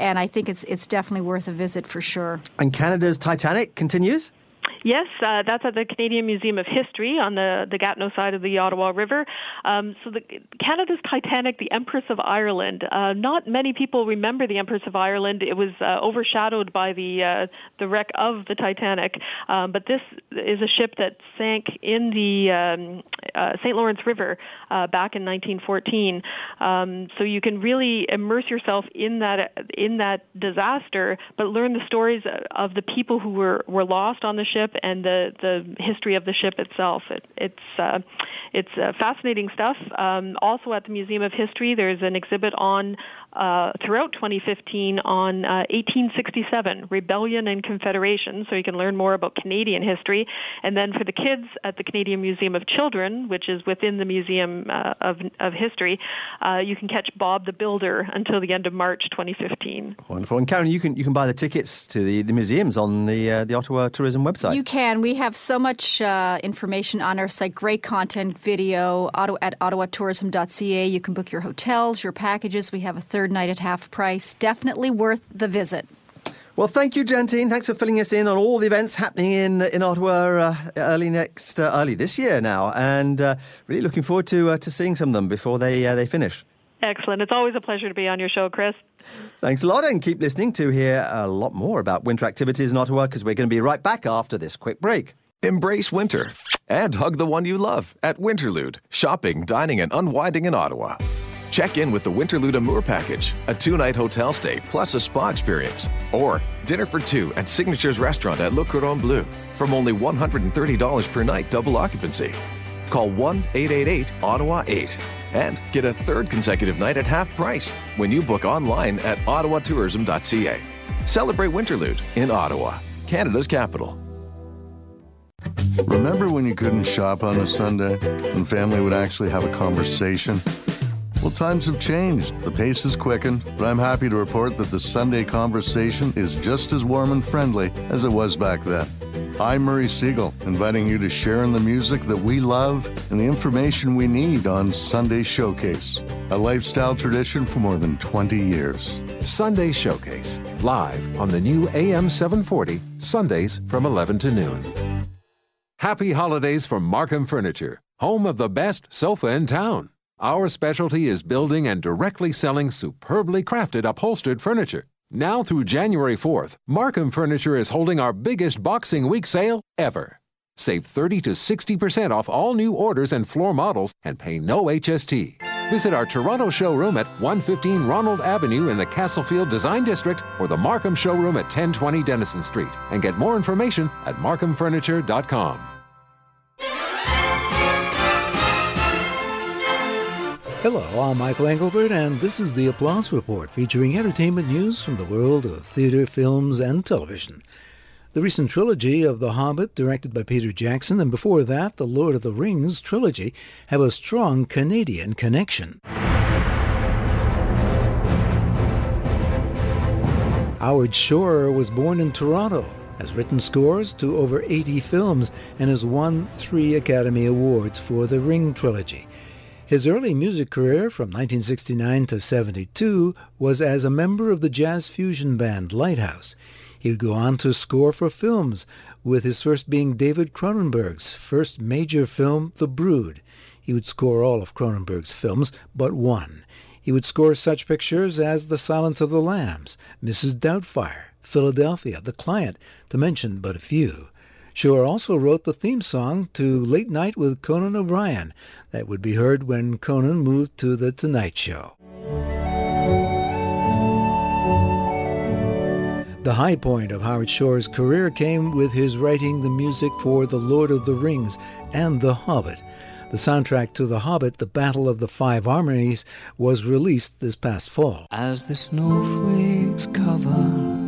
and I think it's it's definitely worth a visit for sure. And Canada's Titanic continues. Yes, uh, that's at the Canadian Museum of History on the, the Gatineau side of the Ottawa River. Um, so the, Canada's Titanic, the Empress of Ireland. Uh, not many people remember the Empress of Ireland. It was uh, overshadowed by the uh, the wreck of the Titanic. Um, but this is a ship that sank in the um, uh, St. Lawrence River uh, back in 1914. Um, so you can really immerse yourself in that in that disaster, but learn the stories of the people who were, were lost on the ship ship and the the history of the ship itself. It, it's uh, it's uh, fascinating stuff. Um, also at the Museum of History, there's an exhibit on uh, throughout 2015 on 1867 uh, Rebellion and Confederation, so you can learn more about Canadian history. And then for the kids at the Canadian Museum of Children, which is within the Museum uh, of of History, uh, you can catch Bob the Builder until the end of March 2015. Wonderful. And Karen, you can you can buy the tickets to the, the museums on the the Ottawa Tourism website. You can. We have so much uh, information on our site, great content, video, auto, at ottawatourism.ca. You can book your hotels, your packages. We have a third night at half price. Definitely worth the visit. Well, thank you, Jantine. Thanks for filling us in on all the events happening in in Ottawa uh, early next uh, early this year now, and uh, really looking forward to uh, to seeing some of them before they uh, they finish. Excellent. It's always a pleasure to be on your show, Chris. Thanks a lot, and keep listening to hear a lot more about winter activities in Ottawa because we're going to be right back after this quick break. Embrace winter and hug the one you love at Winterlude. Shopping, dining, and unwinding in Ottawa. Check in with the Winterlude Amour package, a two night hotel stay plus a spa experience, or dinner for two at Signature's restaurant at Le Cordon Bleu from only $130 per night double occupancy. Call 1 888 Ottawa 8 and get a third consecutive night at half price when you book online at ottawatourism.ca. Celebrate Winterlude in Ottawa, Canada's capital. Remember when you couldn't shop on a Sunday and family would actually have a conversation? Well, times have changed. The pace has quickened, but I'm happy to report that the Sunday conversation is just as warm and friendly as it was back then. I'm Murray Siegel, inviting you to share in the music that we love and the information we need on Sunday Showcase, a lifestyle tradition for more than 20 years. Sunday Showcase, live on the new AM 740, Sundays from 11 to noon. Happy holidays from Markham Furniture, home of the best sofa in town. Our specialty is building and directly selling superbly crafted upholstered furniture. Now through January 4th, Markham Furniture is holding our biggest Boxing Week sale ever. Save 30 to 60% off all new orders and floor models and pay no HST. Visit our Toronto showroom at 115 Ronald Avenue in the Castlefield Design District or the Markham showroom at 1020 Denison Street and get more information at markhamfurniture.com. Hello, I'm Michael Engelbert, and this is the Applause Report featuring entertainment news from the world of theater, films, and television. The recent trilogy of The Hobbit, directed by Peter Jackson, and before that, The Lord of the Rings trilogy, have a strong Canadian connection. Howard Shore was born in Toronto, has written scores to over 80 films, and has won three Academy Awards for the Ring trilogy. His early music career from 1969 to 72 was as a member of the jazz fusion band Lighthouse. He would go on to score for films, with his first being David Cronenberg's first major film, The Brood. He would score all of Cronenberg's films but one. He would score such pictures as The Silence of the Lambs, Mrs. Doubtfire, Philadelphia, The Client, to mention but a few. Shore also wrote the theme song to Late Night with Conan O'Brien that would be heard when Conan moved to The Tonight Show. The high point of Howard Shore's career came with his writing the music for The Lord of the Rings and The Hobbit. The soundtrack to The Hobbit, The Battle of the Five Armies, was released this past fall. As the snowflakes cover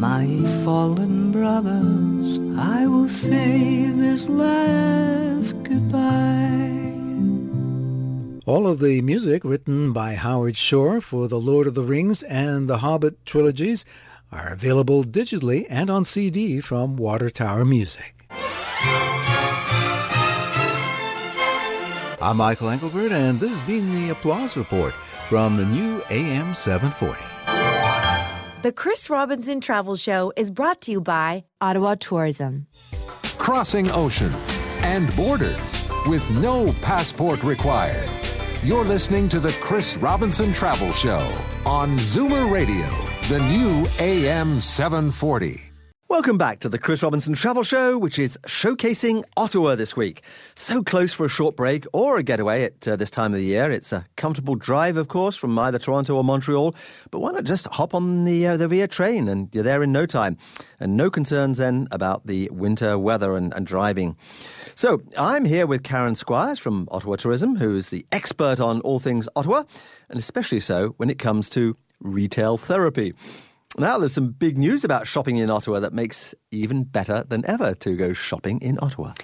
my fallen brothers, I will say this last goodbye. All of the music written by Howard Shore for The Lord of the Rings and The Hobbit trilogies are available digitally and on CD from Water Tower Music. I'm Michael Engelbert, and this has been the Applause Report from the new AM 740. The Chris Robinson Travel Show is brought to you by Ottawa Tourism. Crossing oceans and borders with no passport required. You're listening to the Chris Robinson Travel Show on Zoomer Radio, the new AM 740. Welcome back to the Chris Robinson Travel Show, which is showcasing Ottawa this week. So close for a short break or a getaway at uh, this time of the year. It's a comfortable drive, of course, from either Toronto or Montreal. But why not just hop on the uh, the Via train and you're there in no time, and no concerns then about the winter weather and, and driving. So I'm here with Karen Squires from Ottawa Tourism, who's the expert on all things Ottawa, and especially so when it comes to retail therapy. Now, there's some big news about shopping in Ottawa that makes even better than ever to go shopping in Ottawa.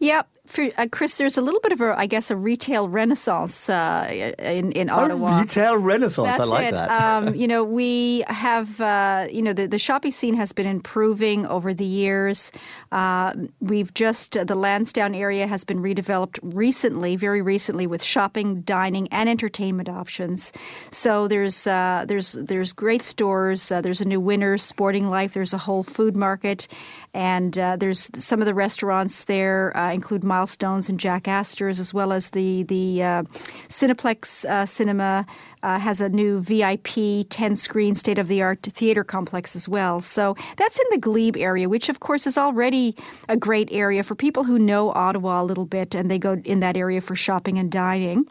Yep. For, uh, Chris, there's a little bit of a, I guess, a retail renaissance uh, in in Ottawa. A retail renaissance, That's I like it. that. um, you know, we have, uh, you know, the, the shopping scene has been improving over the years. Uh, we've just the Lansdowne area has been redeveloped recently, very recently, with shopping, dining, and entertainment options. So there's uh, there's there's great stores. Uh, there's a new Winners, Sporting Life. There's a whole food market, and there's some of the restaurants there include Milestones and Jack Astor's, as well as the the uh, Cineplex uh, Cinema uh, has a new VIP 10 screen state of the art theater complex as well. So that's in the Glebe area, which of course is already a great area for people who know Ottawa a little bit and they go in that area for shopping and dining.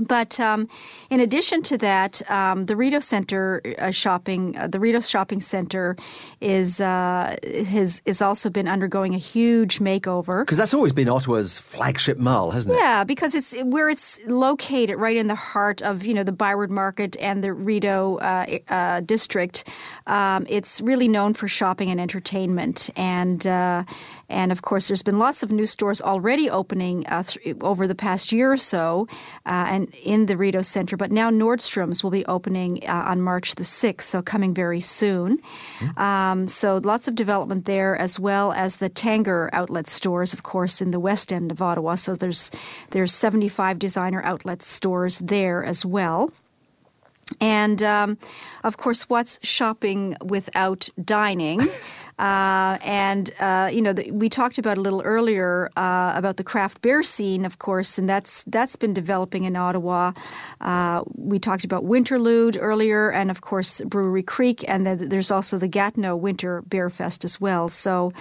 But um, in addition to that, um, the Rideau Center uh, shopping, uh, the Rideau Shopping Center, is uh, has is also been undergoing a huge makeover. Because that's always been Ottawa's flagship mall, hasn't it? Yeah, because it's where it's located, right in the heart of you know the Byward Market and the Rideau uh, uh, district. Um, it's really known for shopping and entertainment, and uh, and of course, there's been lots of new stores already opening th- over the past year or so, and in the Rideau Center, but now Nordstrom's will be opening uh, on March the 6th, so coming very soon. Mm-hmm. Um, so lots of development there, as well as the Tanger outlet stores, of course, in the west end of Ottawa. So there's there's 75 designer outlet stores there as well. And um, of course, what's shopping without dining? Uh, and uh, you know, the, we talked about a little earlier uh, about the craft beer scene, of course, and that's that's been developing in Ottawa. Uh, we talked about Winterlude earlier, and of course Brewery Creek, and then there's also the Gatineau Winter Beer Fest as well. So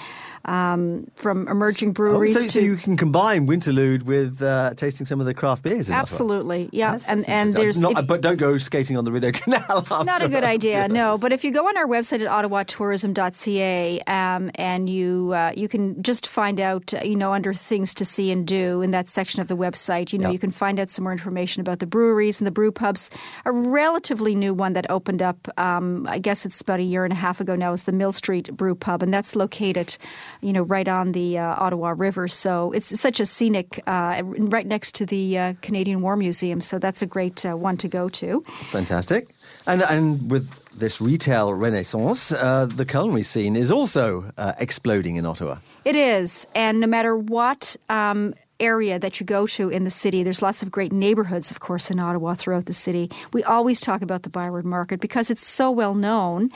um, from emerging breweries. Oh, so, to, so you can combine Winterlude with uh, tasting some of the craft beers. Absolutely, yeah. That's, and that's and there's not, if, but don't go skating on the Rideau Canal. not a good idea, no. But if you go on our website at ottawatourism.ca um, and you uh, you can just find out, uh, you know, under things to see and do in that section of the website, you know, Yeah. you can find out some more information about the breweries and the brew pubs. A relatively new one that opened up, um, I guess it's about a year and a half ago now, is the Mill Street Brew Pub, and that's located, you know, right on the uh, Ottawa River. So it's such a scenic, uh, right next to the uh, Canadian War Museum. So that's a great uh, one to go to. Fantastic. And and with this retail renaissance, uh, the culinary scene is also uh, exploding in Ottawa. It is. And no matter what um, area that you go to in the city, there's lots of great neighborhoods, of course, in Ottawa throughout the city. We always talk about the Byward Market because it's so well known.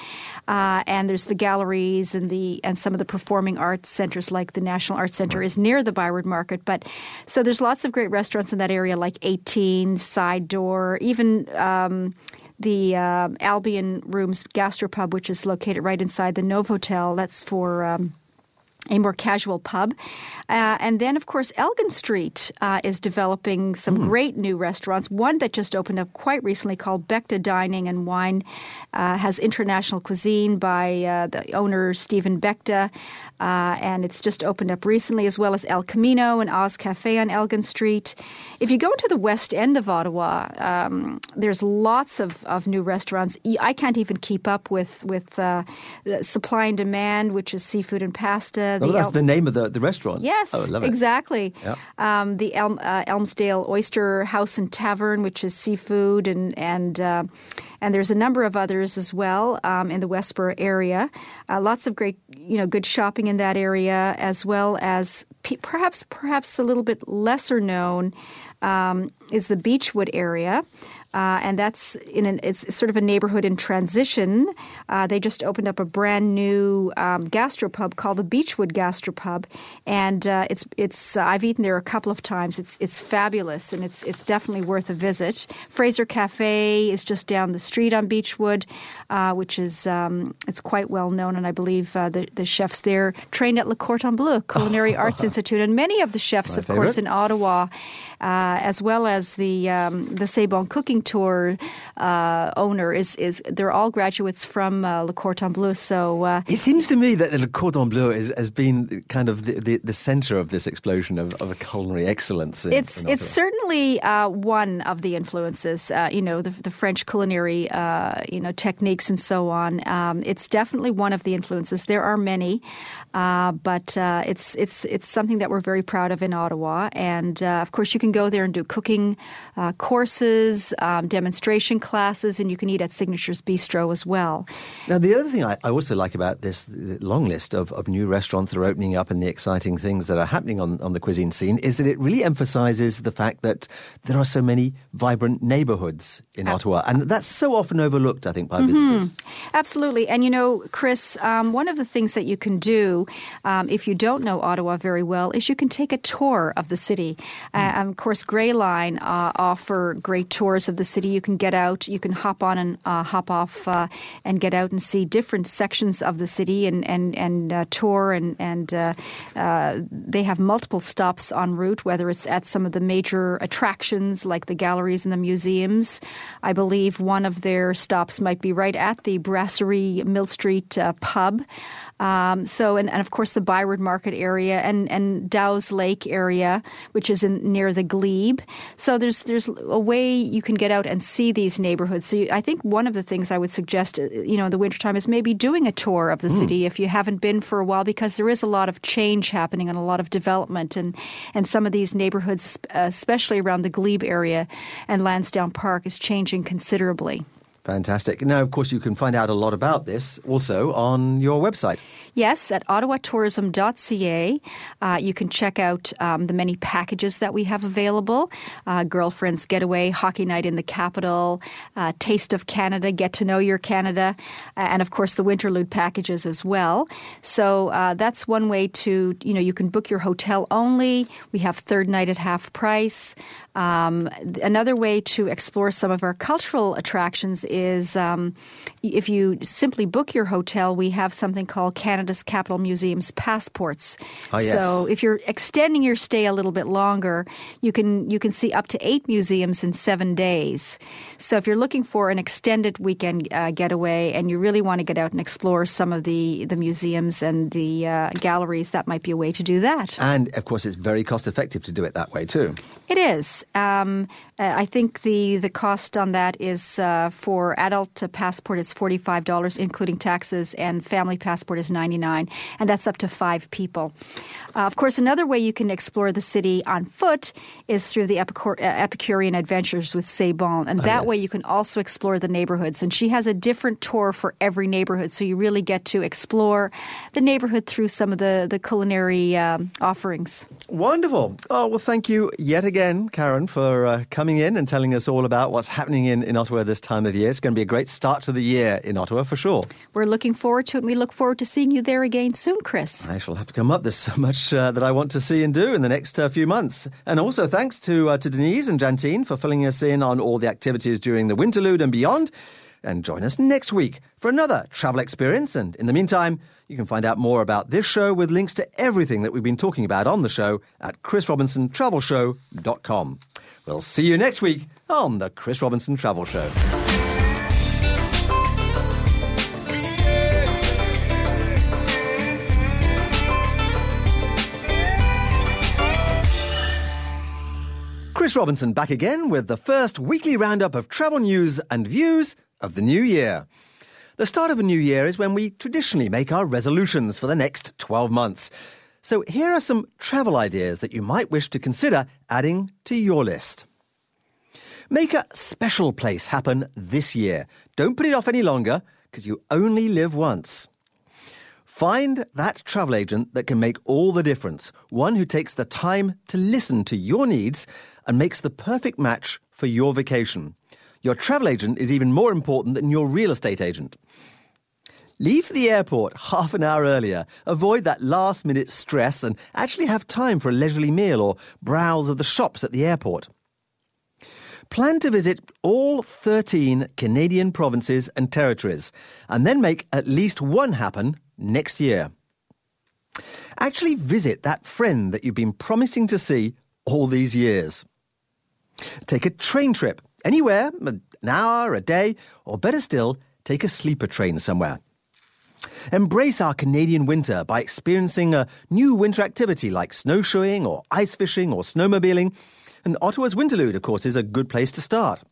Uh, and there's the galleries and the and some of the performing arts centers, like the National Arts Center, is near the Byward Market. But so there's lots of great restaurants in that area, like 18, Side Door, even. Um, the uh, Albion Rooms Gastropub, which is located right inside the Novotel. That's for um, a more casual pub. Uh, and then, of course, Elgin Street uh, is developing some great new restaurants. One that just opened up quite recently called Beckta Dining and Wine uh, has international cuisine by uh, the owner, Stephen Beckta. Uh, and it's just opened up recently, as well as El Camino and Oz Cafe on Elgin Street. If you go into the west end of Ottawa, um, there's lots of, of new restaurants. I can't even keep up with, with uh, supply and demand, which is seafood and pasta. Oh, that's El- the name of the, the restaurant. Yes, oh, I love it. exactly. Yeah. Um, the Elm, uh, Elmsdale Oyster House and Tavern, which is seafood, and and uh, and there's a number of others as well um, in the Westboro area. Uh, lots of great, you know, good shopping in that area, as well as pe- perhaps perhaps a little bit lesser known um, is the Beechwood area. Uh, and that's in an, it's sort of a neighborhood in transition. Uh, they just opened up a brand new um, gastropub called the Beechwood Gastropub, and uh, it's it's uh, I've eaten there a couple of times. It's it's fabulous, and it's it's definitely worth a visit. Fraser Cafe is just down the street on Beechwood, uh, which is um, it's quite well known, and I believe uh, the the chefs there trained at Le Cordon Bleu Culinary Arts Institute, and many of the chefs, My of course, in Ottawa, uh, as well as the um, the C'est Bon Cooking Tour uh, owner is is they're all graduates from uh, Le Cordon Bleu. So uh, It seems to me that the Le Cordon Bleu is, has been kind of the, the, the centre of this explosion of, of a culinary excellence. In, it's in it's certainly uh, one of the influences. Uh, you know, the, the French culinary, uh, you know, techniques and so on. Um, it's definitely one of the influences. There are many, uh, but uh, it's it's it's something that we're very proud of in Ottawa. And uh, of course, you can go there and do cooking uh, courses, um, demonstration classes, and you can eat at Signature's Bistro as well. Now, the other thing I, I also like about this long list of, of new restaurants that are opening up and the exciting things that are happening on, on the cuisine scene is that it really emphasizes the fact that there are so many vibrant neighborhoods in Ottawa. And that's so often overlooked, I think, by visitors. Absolutely. And you know, Chris, um, one of the things that you can do um, if you don't know Ottawa very well is you can take a tour of the city. Uh, um, of course, Grey Line uh, offer great tours of the city. You can get out, you can hop on and uh, hop off uh, and get out and see different sections of the city and, and, and uh, tour. And, and uh, uh, they have multiple stops en route, whether it's at some of the major attractions like the galleries and the museums. I believe one of their stops might be right at the Brasserie Mill Street pub. Um, so, and, and of course, the Byward Market area and, and Dow's Lake area, which is in, near the Glebe. So, there's there's a way you can get out and see these neighborhoods. So, you, I think one of the things I would suggest, uh, you know, in the wintertime is maybe doing a tour of the Hmm. city if you haven't been for a while, because there is a lot of change happening and a lot of development, and and some of these neighborhoods, especially around the Glebe area and Lansdowne Park, is changing considerably. Fantastic. Now, of course, you can find out a lot about this also on your website. Yes, at ottawatourism.ca. Uh, you can check out um, the many packages that we have available uh, Girlfriends Getaway, Hockey Night in the Capital, uh, Taste of Canada, Get to Know Your Canada, and of course the Winterlude packages as well. So uh, that's one way to, you know, you can book your hotel only. We have third night at half price. Um, another way to explore some of our cultural attractions is um, if you simply book your hotel, we have something called Canada's Capital Museums passports. Oh, yes. So if you're extending your stay a little bit longer, you can you can see up to eight museums in seven days. So if you're looking for an extended weekend uh, getaway and you really want to get out and explore some of the the museums and the uh, galleries, that might be a way to do that. And of course, it's very cost effective to do it that way too. It is. Um, uh, I think the, the cost on that is uh, for adult passport is forty five dollars, including taxes, and family passport is ninety nine, and that's up to five people. Uh, of course, another way you can explore the city on foot is through the Epicur- uh, Epicurean Adventures with C'est Bon, and Oh, that yes. way you can also explore the neighborhoods. And she has a different tour for every neighborhood, so you really get to explore the neighborhood through some of the the culinary um, offerings. Wonderful. Oh, well, thank you yet again, Karen, for uh, coming in and telling us all about what's happening in, in Ottawa this time of year. It's going to be a great start to the year in Ottawa for sure. We're looking forward to it, and we look forward to seeing you there again soon, Chris. I shall have to come up. There's so much uh, that I want to see and do in the next uh, few months. And also thanks to, uh, to Denise and Jantine for filling us in on all the activities during the Winterlude and beyond. And join us next week for another travel experience. And in the meantime, you can find out more about this show with links to everything that we've been talking about on the show at chrisrobinsontravelshow.com. We'll see you next week on the Chris Robinson Travel Show. Chris Robinson back again with the first weekly roundup of travel news and views of the new year. The start of a new year is when we traditionally make our resolutions for the next 12 months. So here are some travel ideas that you might wish to consider adding to your list. Make a special place happen this year. Don't put it off any longer because you only live once. Find that travel agent that can make all the difference, one who takes the time to listen to your needs and makes the perfect match for your vacation. Your travel agent is even more important than your real estate agent. Leave the airport half an hour earlier. Avoid that last minute stress and actually have time for a leisurely meal or browse of the shops at the airport. Plan to visit all 13 Canadian provinces and territories and then make at least one happen next year. Actually visit that friend that you've been promising to see all these years. Take a train trip anywhere, an hour, a day, or better still, take a sleeper train somewhere. Embrace our Canadian winter by experiencing a new winter activity like snowshoeing or ice fishing or snowmobiling. And Ottawa's Winterlude, of course, is a good place to start.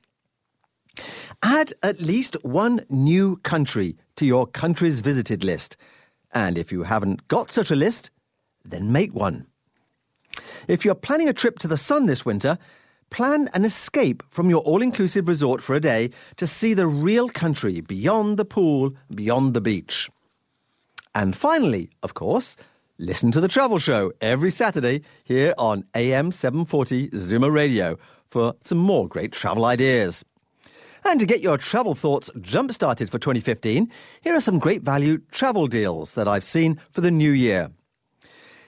Add at least one new country to your countries visited list. And if you haven't got such a list, then make one. If you're planning a trip to the sun this winter, plan an escape from your all inclusive resort for a day to see the real country beyond the pool, beyond the beach. And finally, of course, listen to the travel show every Saturday here on AM 740 Zoomer Radio for some more great travel ideas. And to get your travel thoughts jump started for 2015, here are some great value travel deals that I've seen for the new year.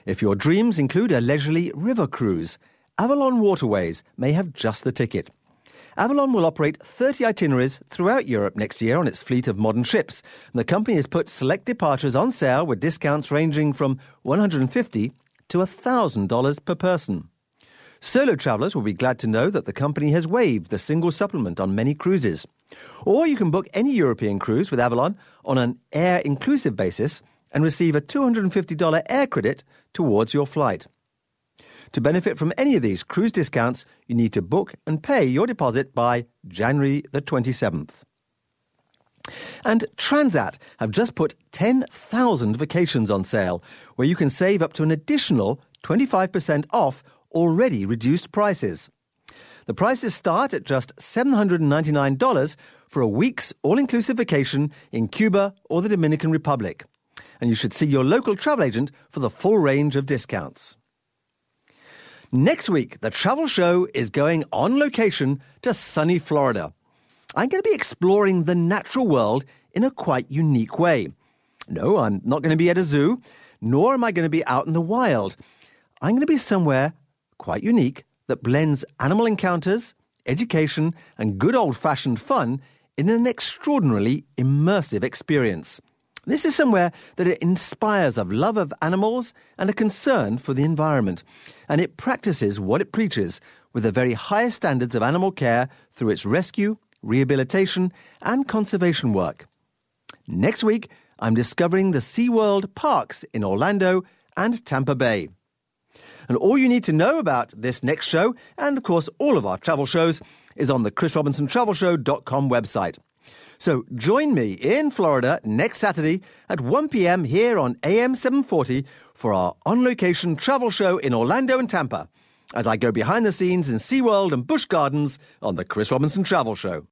If your dreams include a leisurely river cruise, Avalon Waterways may have just the ticket. Avalon will operate 30 itineraries throughout Europe next year on its fleet of modern ships. The company has put select departures on sale with discounts ranging from 150 to $1,000 per person. Solo travellers will be glad to know that the company has waived the single supplement on many cruises. Or you can book any European cruise with Avalon on an air inclusive basis and receive a $250 air credit towards your flight. To benefit from any of these cruise discounts, you need to book and pay your deposit by January the 27th. And Transat have just put 10,000 vacations on sale, where you can save up to an additional 25% off already reduced prices. The prices start at just $799 for a week's all inclusive vacation in Cuba or the Dominican Republic. And you should see your local travel agent for the full range of discounts. Next week, the travel show is going on location to sunny Florida. I'm going to be exploring the natural world in a quite unique way. No, I'm not going to be at a zoo, nor am I going to be out in the wild. I'm going to be somewhere quite unique that blends animal encounters, education, and good old fashioned fun in an extraordinarily immersive experience. This is somewhere that it inspires a love of animals and a concern for the environment, and it practices what it preaches with the very highest standards of animal care through its rescue, rehabilitation, and conservation work. Next week, I'm discovering the SeaWorld parks in Orlando and Tampa Bay. And all you need to know about this next show, and of course all of our travel shows, is on the chrisrobinsontravelshow.com website. So join me in Florida next Saturday at 1 p.m. here on AM 740 for our on location travel show in Orlando and Tampa as I go behind the scenes in SeaWorld and Busch Gardens on the Chris Robinson Travel Show.